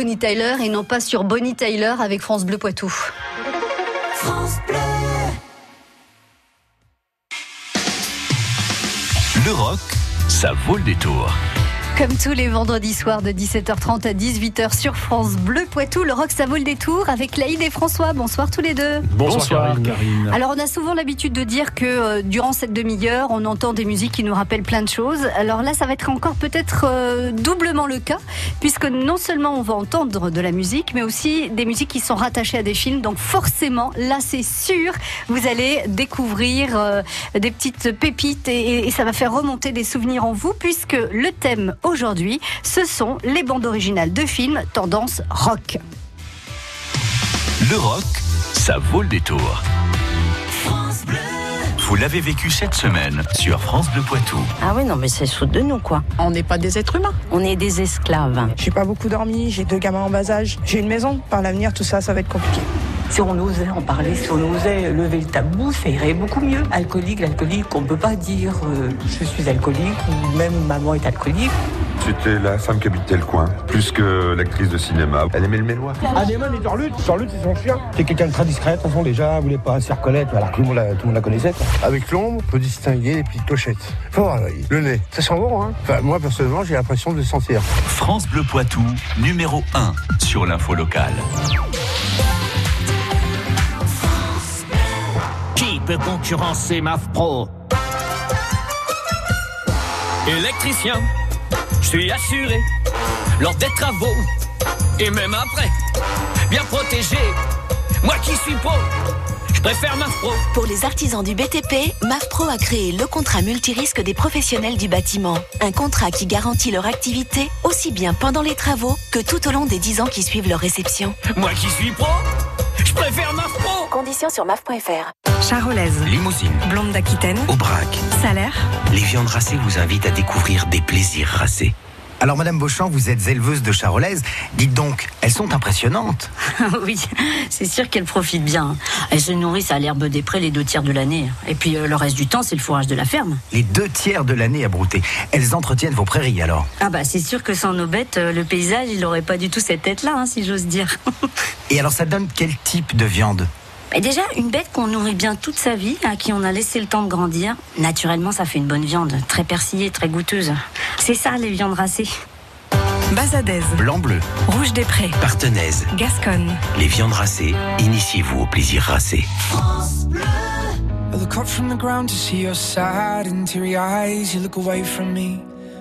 Bonnie Tyler et non pas sur Bonnie Tyler avec France Bleu Poitou. France Bleu. Le rock, ça vaut le détour. Comme tous les vendredis soirs de 17h30 à 18h sur France Bleu Poitou, le rock ça vaut le détour avec Laïd et François. Bonsoir tous les deux. Bonsoir, Karine. Alors on a souvent l'habitude de dire que euh, durant cette demi-heure, on entend des musiques qui nous rappellent plein de choses. Alors là, ça va être encore peut-être euh, doublement le cas, puisque non seulement on va entendre de la musique, mais aussi des musiques qui sont rattachées à des films. Donc forcément, là c'est sûr, vous allez découvrir euh, des petites pépites et, et ça va faire remonter des souvenirs en vous, puisque le thème aujourd'hui, ce sont les bandes originales de films tendance rock. Le rock, ça vaut le détour. Vous l'avez vécu cette semaine sur France Bleu Poitou. Ah oui, non, mais c'est sous de nous, quoi. On n'est pas des êtres humains. On est des esclaves. J'ai pas beaucoup dormi, j'ai deux gamins en bas âge, j'ai une maison. Par l'avenir, tout ça, ça va être compliqué. Si on osait en parler, si on osait lever le tabou, ça irait beaucoup mieux. Alcoolique, l'alcoolique, on peut pas dire euh, je suis alcoolique ou même maman est alcoolique. C'était la femme qui habitait le coin, plus que l'actrice de cinéma. Elle aimait le mélois. Anémone et Torlutte, Torlutte c'est son chien. C'est quelqu'un de très discret, de toute façon déjà, elle voulait pas se faire connaître, alors que tout le monde la, tout le monde la connaissait. quoi. Avec l'ombre, on peut distinguer les petites clochettes. Faut voir l'œil. Le nez, ça sent bon, hein Enfin, moi, personnellement, j'ai l'impression de le sentir. France Bleu Poitou, numéro 1 sur l'info locale. Qui peut concurrencer MAF Pro Électricien, je suis assuré lors des travaux et même après, bien protégé. Moi qui suis pro, je préfère MAF Pro. Pour les artisans du BTP, MAFPRO a créé le contrat multirisque des professionnels du bâtiment. Un contrat qui garantit leur activité aussi bien pendant les travaux que tout au long des 10 ans qui suivent leur réception. Moi qui suis pro, je préfère MAF Pro. Conditions sur MAF.fr. Charolaise, Limousine, blonde d'Aquitaine, Aubrac. salaire. Les viandes racées vous invitent à découvrir des plaisirs racés. Alors, Madame Beauchamp, vous êtes éleveuse de charolaises. Dites donc, elles sont impressionnantes. oui, c'est sûr qu'elles profitent bien. Elles se nourrissent à l'herbe des prés les deux tiers de l'année. Et puis euh, le reste du temps, c'est le fourrage de la ferme. Les deux tiers de l'année à brouter. Elles entretiennent vos prairies alors. Ah bah c'est sûr que sans nos bêtes, euh, le paysage, il aurait pas du tout cette tête-là, hein, si j'ose dire. Et alors, ça donne quel type de viande? Et déjà, une bête qu'on nourrit bien toute sa vie, à qui on a laissé le temps de grandir, naturellement, ça fait une bonne viande, très persillée, très goûteuse. C'est ça, les viandes racées. Bazadaise, Blanc-bleu, rouge des prés, partenaise. Gasconne. Les viandes racées, initiez-vous au plaisir racé. I look up from the ground to see your sad and teary eyes. You look away from me,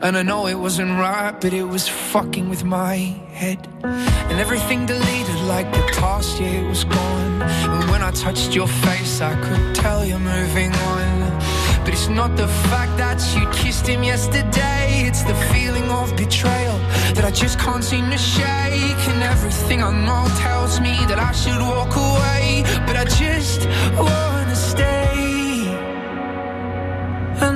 And I know it wasn't right, but it was fucking with my head. And everything deleted like the past, yeah, it was gone. And when I touched your face, I could tell you're moving on. But it's not the fact that you kissed him yesterday, it's the feeling of betrayal that I just can't seem to shake. And everything I know tells me that I should walk away, but I just wanna stay.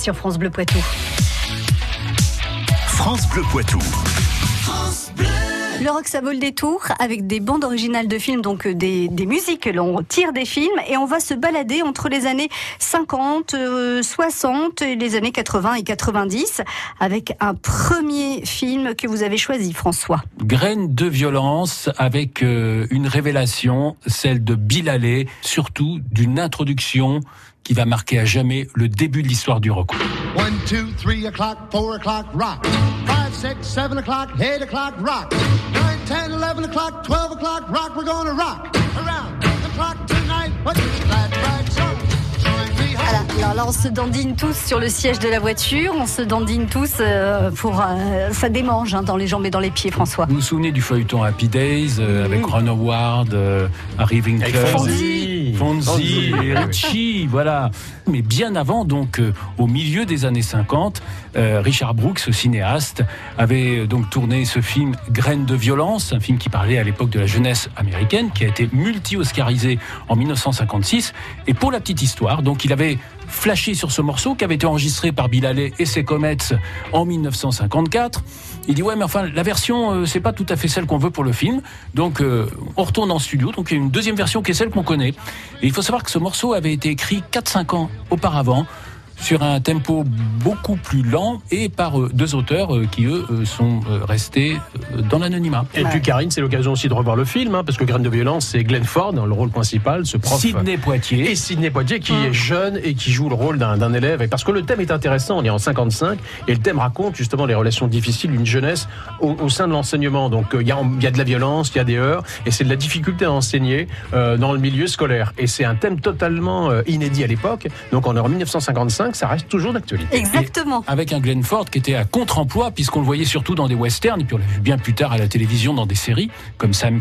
Sur France Bleu Poitou. France Bleu Poitou. Le rock, ça vaut le détour avec des bandes originales de films, donc euh, des, des musiques que l'on tire des films. Et on va se balader entre les années 50, euh, 60 et les années 80 et 90 avec un premier film que vous avez choisi, François. Graines de violence avec euh, une révélation, celle de Bill Haley, surtout d'une introduction qui va marquer à jamais le début de l'histoire du rock. One, two, three o'clock, four o'clock, rock. Five, six, seven o'clock, eight o'clock, rock. Nine, ten, eleven o'clock, twelve o'clock, rock. We're gonna rock around the clock tonight. What's this glad right song? Join me Voilà. Alors là, on se dandine tous sur le siège de la voiture, on se dandine tous euh, pour... euh, ça démange hein, dans les jambes et dans les pieds, François. Vous vous souvenez du feuilleton Happy Days euh, avec Ron Howard, euh, Harry Winkler, Fonzie. Richie, voilà. Mais bien avant, donc euh, au milieu des années 50, euh, Richard Brooks, ce cinéaste, avait euh, donc tourné ce film Graines de violence, un film qui parlait à l'époque de la jeunesse américaine, qui a été multi-oscarisé en 1956. Et pour la petite histoire, donc il avait flashé sur ce morceau qui avait été enregistré par Bill Haley et ses Comets en 1954. Il dit ouais mais enfin la version euh, c'est pas tout à fait celle qu'on veut pour le film. Donc euh, on retourne en studio. Donc il y a une deuxième version qui est celle qu'on connaît. Et il faut savoir que ce morceau avait été écrit 4-5 ans auparavant sur un tempo beaucoup plus lent et par euh, deux auteurs euh, qui eux euh, sont restés dans l'anonymat. Et puis Karine, c'est l'occasion aussi de revoir le film, hein, parce que Graine de violence, c'est Glenn Ford dans le rôle principal, ce prof. Sidney Poitier. Et Sidney Poitier qui est jeune et qui joue le rôle d'un élève. Et parce que le thème est intéressant, on est en 55, et le thème raconte justement les relations difficiles d'une jeunesse au, au sein de l'enseignement. Donc euh, il y, a, il y a de la violence, il y a des heurts, et c'est de la difficulté à enseigner euh, dans le milieu scolaire. Et c'est un thème totalement euh, inédit à l'époque. Donc on est en 1955, ça reste toujours d'actualité. Exactement. avec un Glenn Ford qui était à contre-emploi puisqu'on le voyait surtout dans des westerns et puis on l'a vu bien plus tard à la télévision dans des séries comme Sam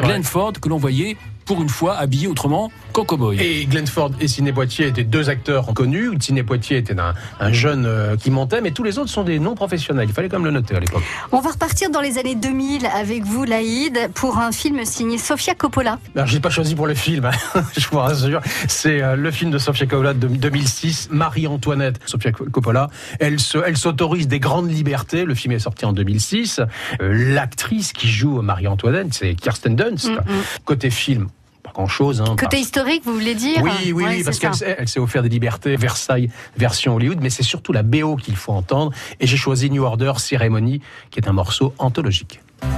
vrai. Glenn Ford que l'on voyait pour une fois habillé autrement qu'en cowboy. Et Glenn Ford et Sidney Poitier étaient deux acteurs connus. Sidney Poitier était un, un jeune euh, qui montait, mais tous les autres sont des non professionnels. Il fallait quand même le noter à l'époque. On va repartir dans les années 2000 avec vous, Laïd, pour un film signé Sofia Coppola. Alors, je l'ai pas choisi pour le film, hein, je vous rassure. C'est euh, le film de Sofia Coppola de 2006, Marie-Antoinette. Sofia Coppola, elle se, elle s'autorise des grandes libertés. Le film est sorti en 2006. Euh, L'actrice qui joue Marie-Antoinette, c'est Kirsten Dunst. Mm, Côté film, grand-chose. Hein, Côté historique, vous voulez dire Oui, oui, Ouais, oui, parce qu'elle s'est- offert des libertés, Versailles, version Hollywood, mais c'est surtout la BO qu'il faut entendre. Et j'ai choisi New Order Ceremony, qui est un morceau anthologique. «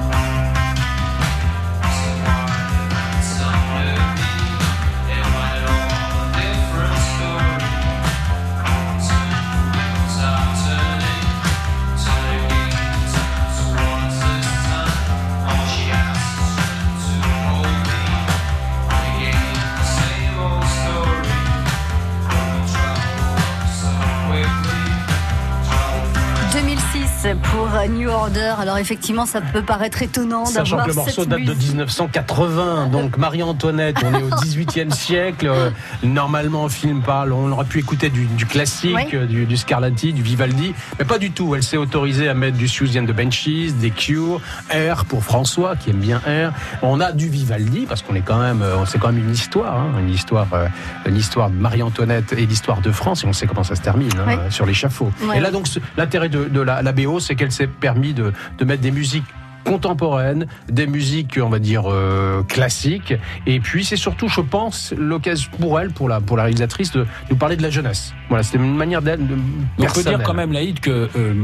Alors effectivement, ça peut paraître étonnant Sachant d'avoir que le morceau date de musique. 1980, donc Marie-Antoinette, on est au 18e siècle. Euh, Normalement, le film parle, on aurait pu écouter du, du classique, Oui. du, du Scarlatti, du Vivaldi, mais pas du tout. Elle s'est autorisée à mettre du and the Benchies, des Cure, Air pour François qui aime bien Air. On a du Vivaldi parce qu'on est quand même, euh, c'est quand même une histoire, hein, une histoire, euh, une histoire de Marie-Antoinette et l'histoire de France et on sait comment ça se termine hein, Oui. sur l'échafaud. Ouais. Et là donc l'intérêt de, de la, la BO, c'est qu'elle s'est permis de, de mettre des musiques contemporaines, des musiques, on va dire, euh, classiques. Et puis, c'est surtout, je pense, l'occasion pour elle, pour la, pour la réalisatrice, de nous parler de la jeunesse. Voilà, c'était une manière d'elle. de- On peut dire quand même, Laïd, que euh,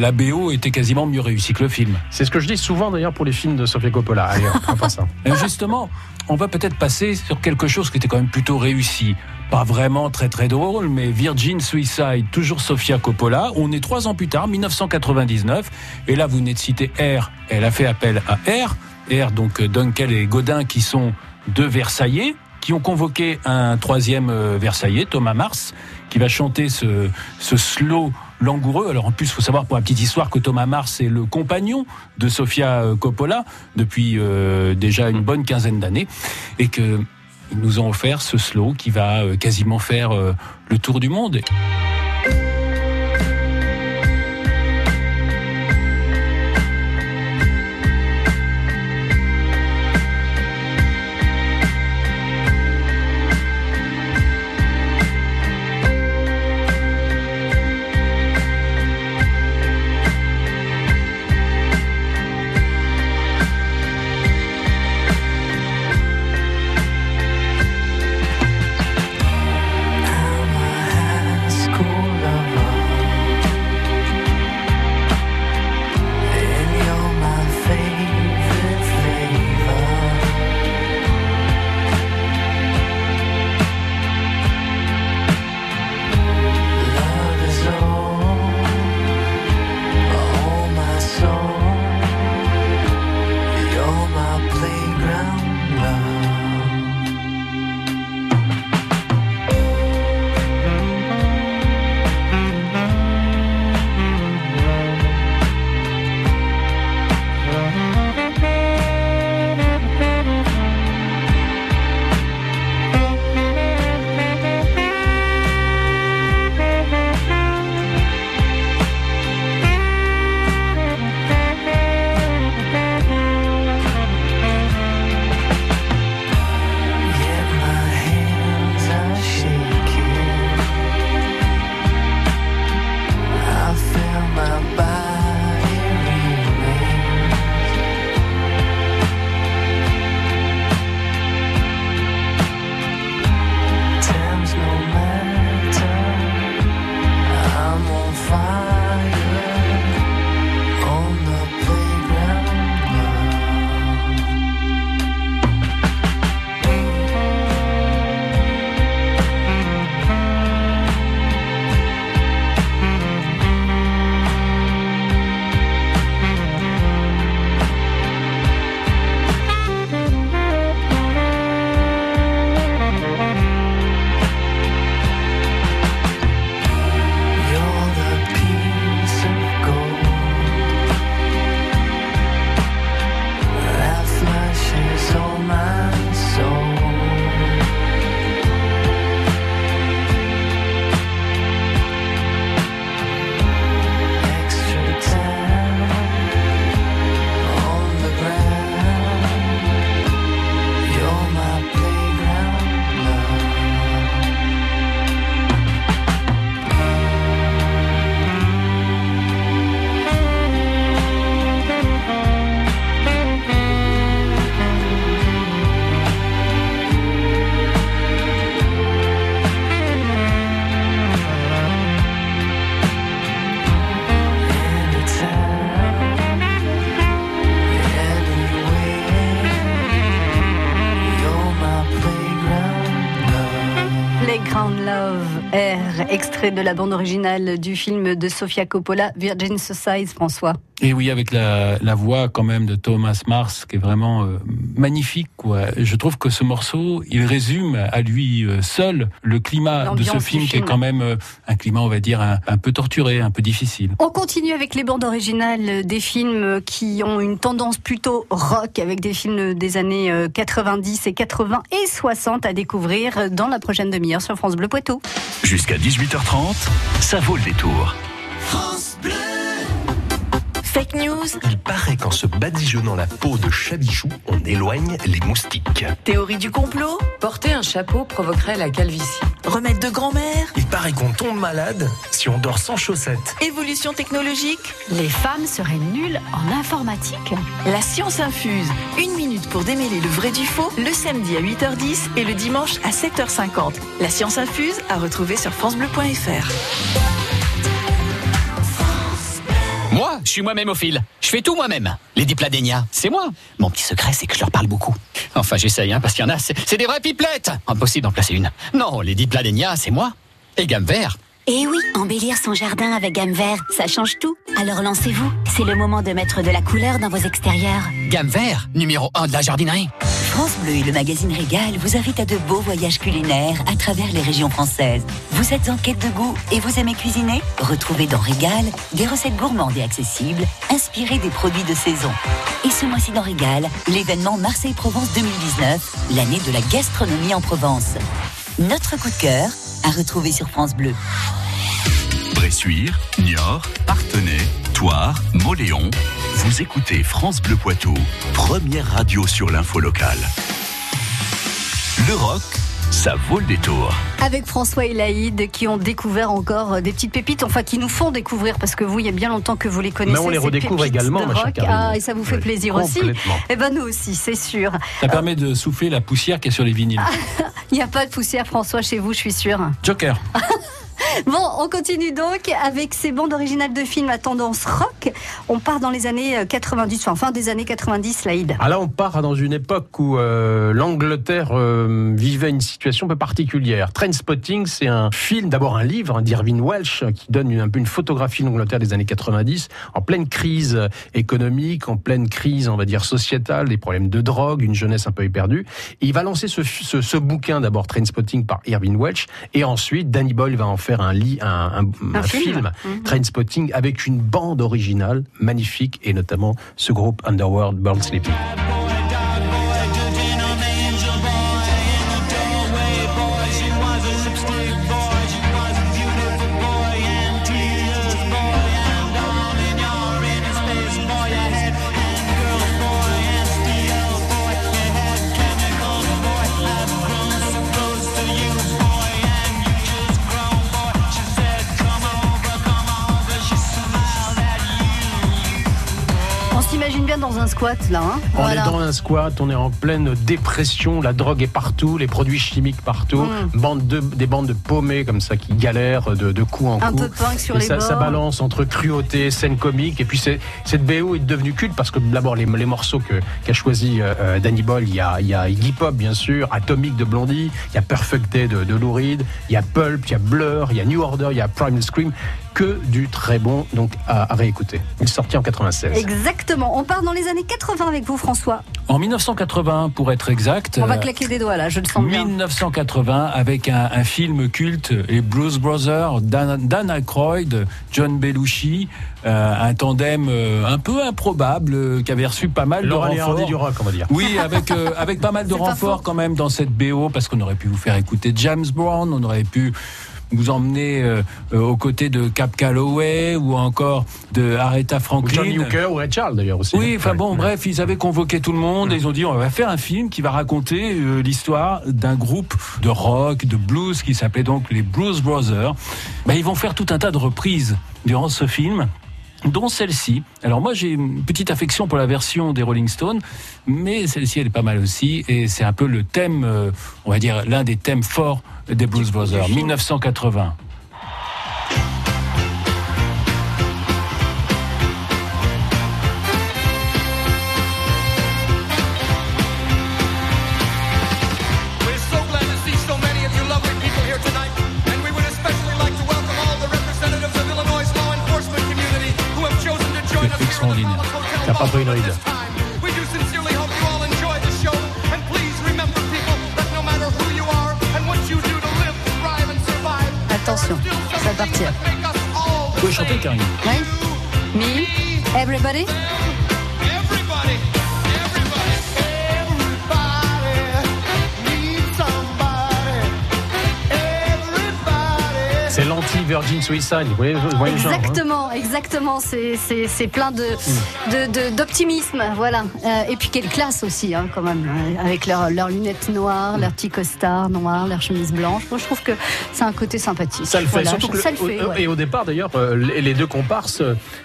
la BO était quasiment mieux réussie que le film. C'est ce que je dis souvent d'ailleurs pour les films de Sofia Coppola. Allez, on ça. Et justement, on va peut-être passer sur quelque chose qui était quand même plutôt réussi. Pas vraiment très très drôle, mais Virgin Suicide, toujours Sofia Coppola. On est trois ans plus tard, 1999. Et là, vous venez de citer R. Elle a fait appel à R. R, donc euh, Dunkel et Godin, qui sont deux Versaillais, qui ont convoqué un troisième euh, Versaillais, Thomas Mars, qui va chanter ce, ce slow langoureux. Alors en plus, il faut savoir pour la petite histoire que Thomas Mars est le compagnon de Sofia euh, Coppola depuis euh, déjà une bonne quinzaine d'années et que nous ont offert ce slow qui va euh, quasiment faire euh, le tour du monde. De la bande originale du film de Sofia Coppola, Virgin Suicide, François. Et oui, avec la, la voix quand même de Thomas Mars, qui est vraiment euh, magnifique. Quoi. Je trouve que ce morceau, il résume à lui euh, seul le climat de ce film, qui est quand même euh, un climat, on va dire, un, un peu torturé, un peu difficile. On continue avec les bandes originales des films qui ont une tendance plutôt rock, avec des films des années euh, 90 et 80 et 60 à découvrir dans la prochaine demi-heure sur France Bleu Poitou. Jusqu'à 18h30, ça vaut le détour. Fake news Il paraît qu'en se badigeonnant la peau de chabichou, on éloigne les moustiques. Théorie du complot Porter un chapeau provoquerait la calvitie. Remède de grand-mère Il paraît qu'on tombe malade si on dort sans chaussettes. Évolution technologique Les femmes seraient nulles en informatique. La science infuse. Une minute pour démêler le vrai du faux, le samedi à 8h10 et le dimanche à 7h50. La science infuse à retrouver sur FranceBleu.fr. Moi, je suis moi-même au fil. Je fais tout moi-même. Les dipladénia, c'est moi. Mon petit secret, c'est que je leur parle beaucoup. Enfin, j'essaye, hein, parce qu'il y en a, c'est des vraies pipelettes. Impossible d'en placer une. Non, les dipladénia, c'est moi. Et gamme vert. Et oui, embellir son jardin avec gamme vert, ça change tout. Alors lancez-vous, c'est le moment de mettre de la couleur dans vos extérieurs. Gamme vert, numéro 1 de la jardinerie. France Bleu et le magazine Régal vous invitent à de beaux voyages culinaires à travers les régions françaises. Vous êtes en quête de goût et vous aimez cuisiner? Retrouvez dans Régal des recettes gourmandes et accessibles, inspirées des produits de saison. Et ce mois-ci dans Régal, l'événement Marseille-Provence 2019, l'année de la gastronomie en Provence. Notre coup de cœur à retrouver sur France Bleu. Bressuire, Niort, Partenay, Toire, Moléon. Vous écoutez France Bleu Poitou, première radio sur l'info locale. Le rock, ça vaut le détour. Avec François et Laïd qui ont découvert encore euh, des petites pépites, enfin qui nous font découvrir parce que vous, il y a bien longtemps que vous les connaissez. Mais on les redécouvre également, ma. Ah, et ça vous fait plaisir aussi. complètement. Eh ben nous aussi, c'est sûr. Ça permet de souffler la poussière qui est sur les vinyles. Il n'y a pas de poussière, François, chez vous, je suis sûre. Joker. Bon, on continue donc avec ces bandes originales de films à tendance rock. On part dans les années euh, 90, enfin fin des années 90, Laïd. Ah là, on part dans une époque où euh, l'Angleterre euh, vivait une situation un peu particulière. Trainspotting, c'est un film, d'abord un livre hein, d'Irving Welsh qui donne une, un peu une photographie de l'Angleterre des années 90, en pleine crise euh, économique, en pleine crise, on va dire, sociétale, des problèmes de drogue, une jeunesse un peu éperdue. Il va lancer ce, ce, ce bouquin, d'abord Trainspotting par Irving Welsh, et ensuite Danny Boyle va en faire un, lit, un, un- Un un film. film, Mhm. Trainspotting, avec une bande originale magnifique, et notamment ce groupe Underworld Burn Sleepy. Squat là. hein. On Voilà. est dans un squat, on est en pleine dépression, la drogue est partout, les produits chimiques partout, Mm. bande de, des bandes de paumés comme ça qui galèrent de, de coup en Un coup. peu punk sur Et les ça, ça balance entre cruauté, scène comique, et puis cette BO est devenue culte parce que d'abord les, les morceaux qu'a choisi euh, euh, Danny Boyle, il y a, y a Iggy Pop bien sûr, Atomic de Blondie, il y a Perfect Day de, de Lou Reed, il y a Pulp, il y a Blur, il y a New Order, il y a Primal Scream, que du très bon donc à, à réécouter. Il est sorti en 96. Exactement. On part dans les années 80 avec vous, François. En 1981, pour être exact. On va claquer des doigts là, je le sens bien. 1980 avec un, un film culte, les Blues Brothers, Dan, Dan Aykroyd, John Belushi, euh, un tandem euh, un peu improbable euh, qui avait reçu pas mal de renforts. Du rock, on va dire. Oui, avec euh, avec pas mal de renforts quand même dans cette BO parce qu'on aurait pu vous faire écouter James Brown, on aurait pu vous emmener euh, euh, aux côtés de Cap Calloway ou encore de Aretha Ou Franklin. John Hooker ou Ray Charles d'ailleurs aussi. Oui, enfin Ouais. bon, bref, ils avaient convoqué tout le monde et ils ont dit on va faire un film qui va raconter euh, l'histoire d'un groupe de rock, de blues qui s'appelait donc les Blues Brothers. Ben, ils vont faire tout un tas de reprises durant ce film dont celle-ci. Alors moi j'ai une petite affection pour la version des Rolling Stones, mais celle-ci elle est pas mal aussi et c'est un peu le thème, euh, on va dire l'un des thèmes forts des Blues Brothers, 1980. Survive, Attention, ça va partir. Vous pouvez chanter Karine? Oui Me, everybody everybody, Virgin Suicide. Vous voyez, vous voyez le genre, hein. Exactement, exactement. C'est- plein de de- de- d'optimisme, voilà. Euh, et puis quelle classe aussi, hein, quand même, euh, avec leurs leurs lunettes noires, leurs petits costards noirs, leurs chemises blanches. Moi, je trouve que c'est un côté sympathique. Ça le fait, Voilà, surtout que ça le- le fait. ouais. et au départ d'ailleurs, euh, les, deux comparses,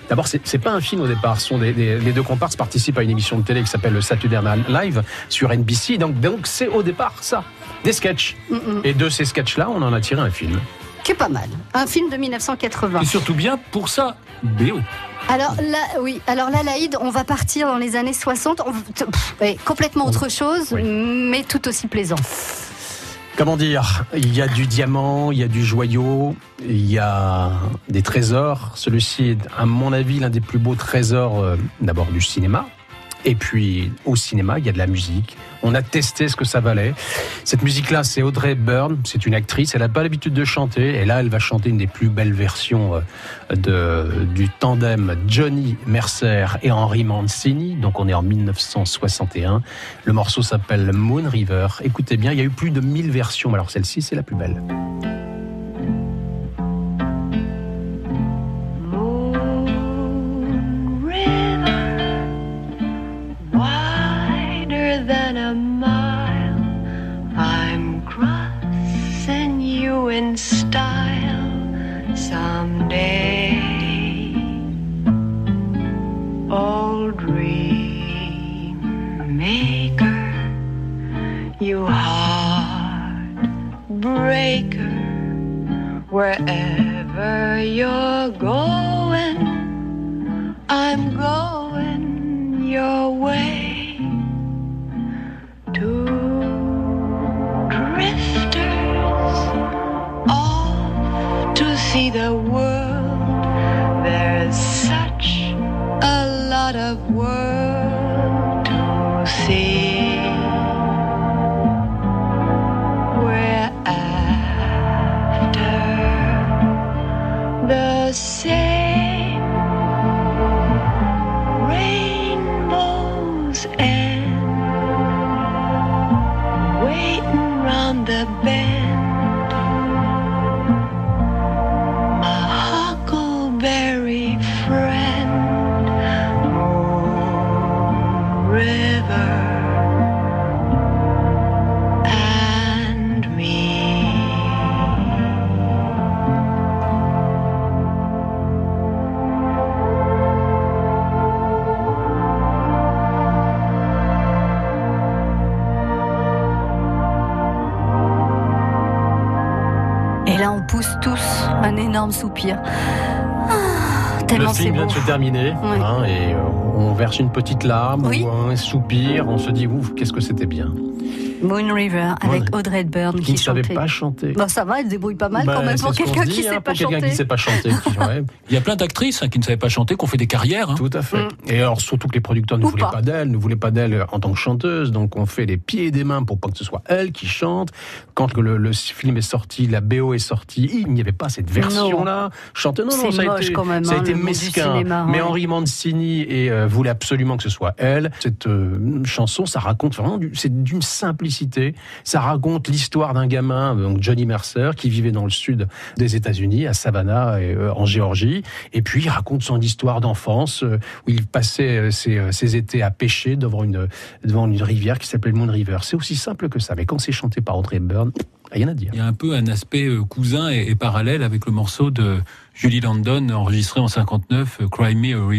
d'abord c'est pas un film au départ, sont des, des- les deux comparses participent à une émission de télé qui s'appelle le Saturday Night Live sur NBC, donc donc c'est au départ ça, des sketchs. Mm-mm. Et de ces sketchs-là, on en a tiré un film. Qui est pas mal. Un film de 1980. Et surtout bien pour ça, BO. Alors là, oui. Alors là, Laïd, on va partir dans les années 60. On- pff, ouais, complètement autre chose, mais tout aussi plaisant. Comment dire? Il y a du diamant, il y a du joyau, il y a des trésors. Celui-ci est, à mon avis, l'un des plus beaux trésors euh, d'abord du cinéma. Et puis au cinéma, il y a de la musique. On a testé ce que ça valait. Cette musique-là, c'est Audrey Byrne. C'est une actrice. Elle n'a pas l'habitude de chanter. Et là, elle va chanter une des plus belles versions euh, de, du tandem Johnny Mercer et Henri Mancini. Donc on est en 1961. Le morceau s'appelle Moon River. Écoutez bien, il y a eu plus de 1000 versions. Alors celle-ci, c'est la plus belle. Wherever you're Et là, on pousse tous un énorme soupir. Le film vient de se terminer hein, et euh, on verse une petite larme Oui. ou un soupir. On se dit ouf, qu'est-ce que c'était bien. Moon River avec Audrey Hepburn Qui qui ne savait chantait. pas chanter. Bon, ça va, elle se débrouille pas mal Bah, quand même c'est pour quelqu'un qui dit, sait hein, pas chanter. qui sait pas chanter. Il y a plein d'actrices hein, qui ne savaient pas chanter, qui ont fait des carrières. hein. Tout à fait. Mm. Et alors surtout que les producteurs ne Ou voulaient pas. pas, d'elle, ne voulaient pas d'elle en tant que chanteuse, donc on fait les pieds et des mains pour pas que ce soit elle qui chante. Quand le, le film est sorti, la BO est sortie, il n'y avait pas cette version-là. Chanter, non, ça a été, quand même, ça a hein, été le mesquin. cinéma, Mais ouais. Henri Mancini et, euh, voulait absolument que ce soit elle. Cette euh, chanson, ça raconte vraiment, du- c'est d'une simplicité. Ça raconte l'histoire d'un gamin, donc Johnny Mercer, qui vivait dans le sud des États-Unis, à Savannah, et, euh, en Géorgie. Et puis, il raconte son histoire d'enfance, où il passait ses, ses étés à pêcher devant une, devant une rivière qui s'appelle Moon River. C'est aussi simple que ça. Mais quand c'est chanté par Audrey Hepburn, Il y a un peu un aspect euh, cousin et, et parallèle avec le morceau de Julie Landon enregistré en 59, euh, Cry Me a River.